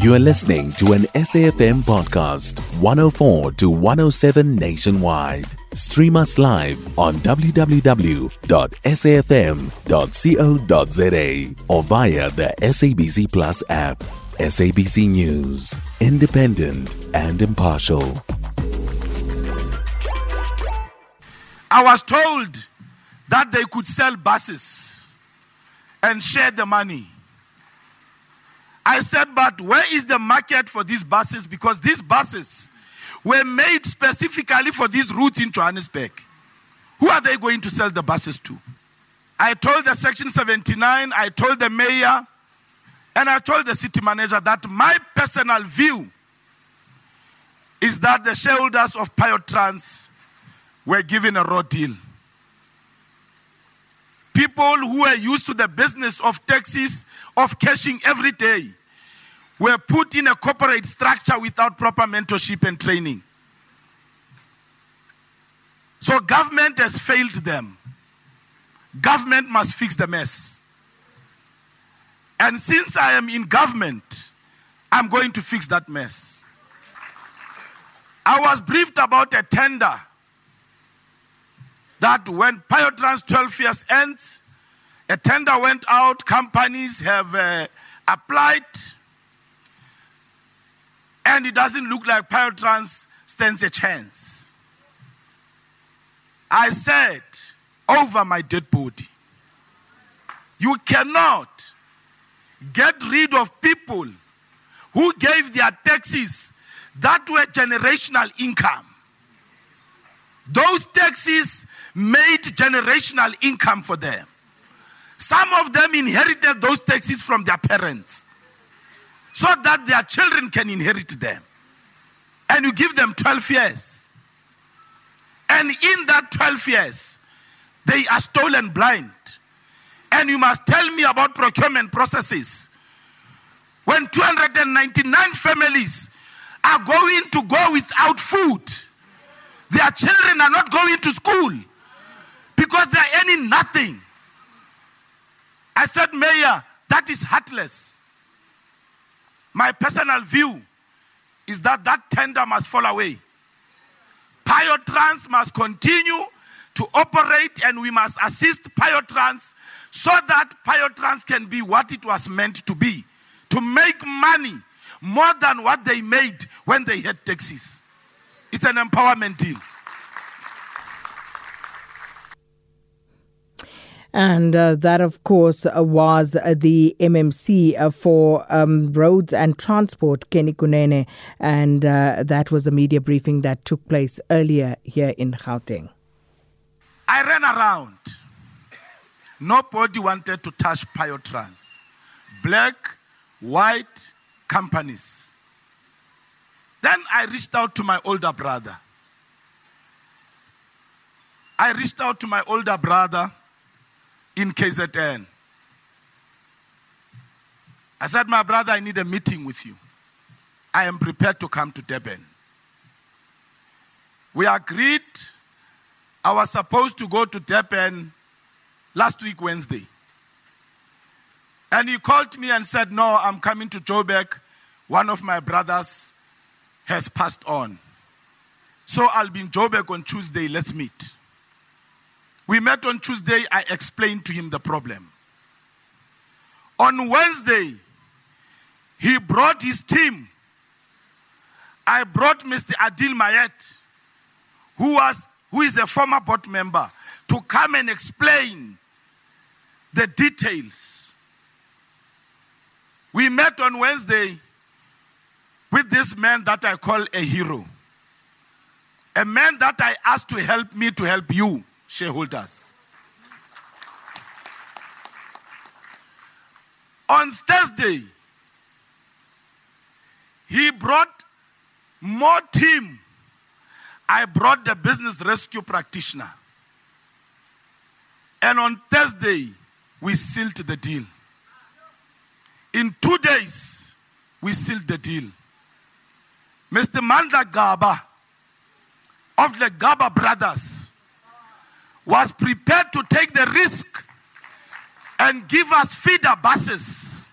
You are listening to an SAFM podcast, 104 to 107 nationwide. Stream us live on www.safm.co.za or via the SABC Plus app. SABC News, independent and impartial. I was told that they could sell buses and share the money. I said, but where is the market for these buses? Because these buses were made specifically for this route in Johannesburg. Who are they going to sell the buses to? I told the Section 79, I told the mayor, and I told the city manager that my personal view is that the shareholders of Piotrans were given a raw deal. People who were used to the business of taxis, of cashing every day, were put in a corporate structure without proper mentorship and training. So government has failed them. Government must fix the mess. And since I am in government, I'm going to fix that mess. I was briefed about a tender that when Piotrans 12 years ends, a tender went out, companies have uh, applied, and it doesn't look like Piotrans stands a chance. I said, over my dead body, you cannot get rid of people who gave their taxis that were generational income. Those taxis made generational income for them. Some of them inherited those taxis from their parents so that their children can inherit them. And you give them 12 years. And in that 12 years, they are stolen blind. And you must tell me about procurement processes. When 299 families are going to go without food, their children are not going to school because they are earning nothing. I said, Mayor, that is heartless. My personal view is that that tender must fall away. Piotrans must continue to operate and we must assist Piotrans so that Piotrans can be what it was meant to be to make money more than what they made when they had taxis. It's an empowerment deal. And uh, that, of course, uh, was uh, the MMC uh, for um, Roads and Transport, Kenny Kunene. And uh, that was a media briefing that took place earlier here in Gauteng. I ran around. Nobody wanted to touch Piotrans. Black, white companies. Then I reached out to my older brother. I reached out to my older brother in KZN. I said, My brother, I need a meeting with you. I am prepared to come to Durban. We agreed I was supposed to go to Durban last week, Wednesday. And he called me and said, No, I'm coming to Joburg. One of my brothers has passed on. So I'll be in Joburg on Tuesday. Let's meet. We met on Tuesday. I explained to him the problem. On Wednesday, he brought his team. I brought Mr. Adil Mayet, who, was, who is a former board member, to come and explain the details. We met on Wednesday with this man that I call a hero. A man that I asked to help me to help you shareholders. On Thursday, he brought more team. I brought the business rescue practitioner. And on Thursday, we sealed the deal. In two days, we sealed the deal. Mr. Mandla Gcaba of the Gcaba brothers was prepared to take the risk and give us feeder buses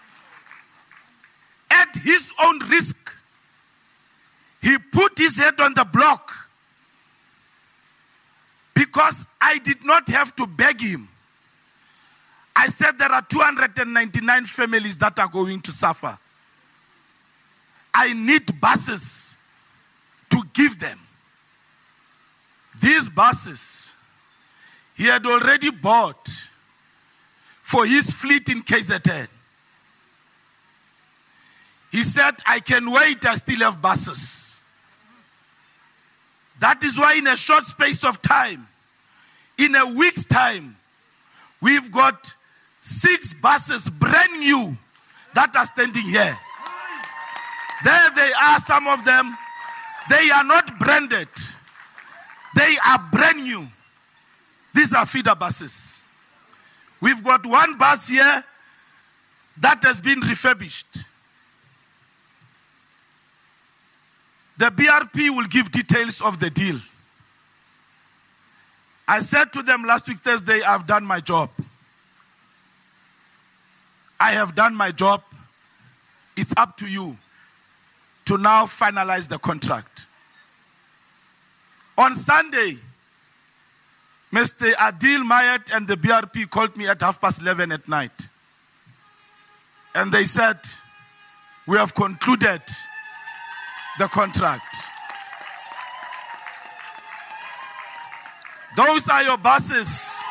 at his own risk, he put his head on the block because I did not have to beg him. I said there are 299 families that are going to suffer. I need buses to give them. These buses, he had already bought for his fleet in KZN. He said, I can wait, I still have buses. That is why, in a short space of time, in a week's time, we've got six buses, brand new, that are standing here. They are, some of them. They are not branded, they are brand new. These are feeder buses. We've got one bus here that has been refurbished. The BRP will give details of the deal. I said to them last week, Thursday, I've done my job. I have done my job. It's up to you to now finalize the contract. On Sunday, Mr. Adil Mayat and the BRP called me at half past 11 at night. And they said, We have concluded the contract. Those are your buses,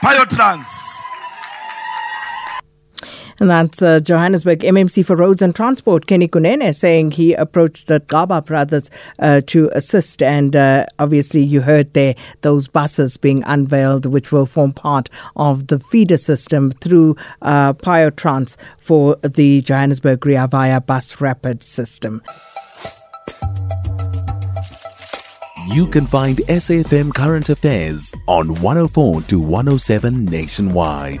Piotrans. And that's uh, Johannesburg MMC for Roads and Transport, Kenny Kunene, saying he approached the Gcaba brothers uh, to assist. And uh, obviously, you heard there those buses being unveiled, which will form part of the feeder system through uh, Piotrans for the Johannesburg Vaya bus rapid system. You can find SAFM Current Affairs on 104 to 107 nationwide.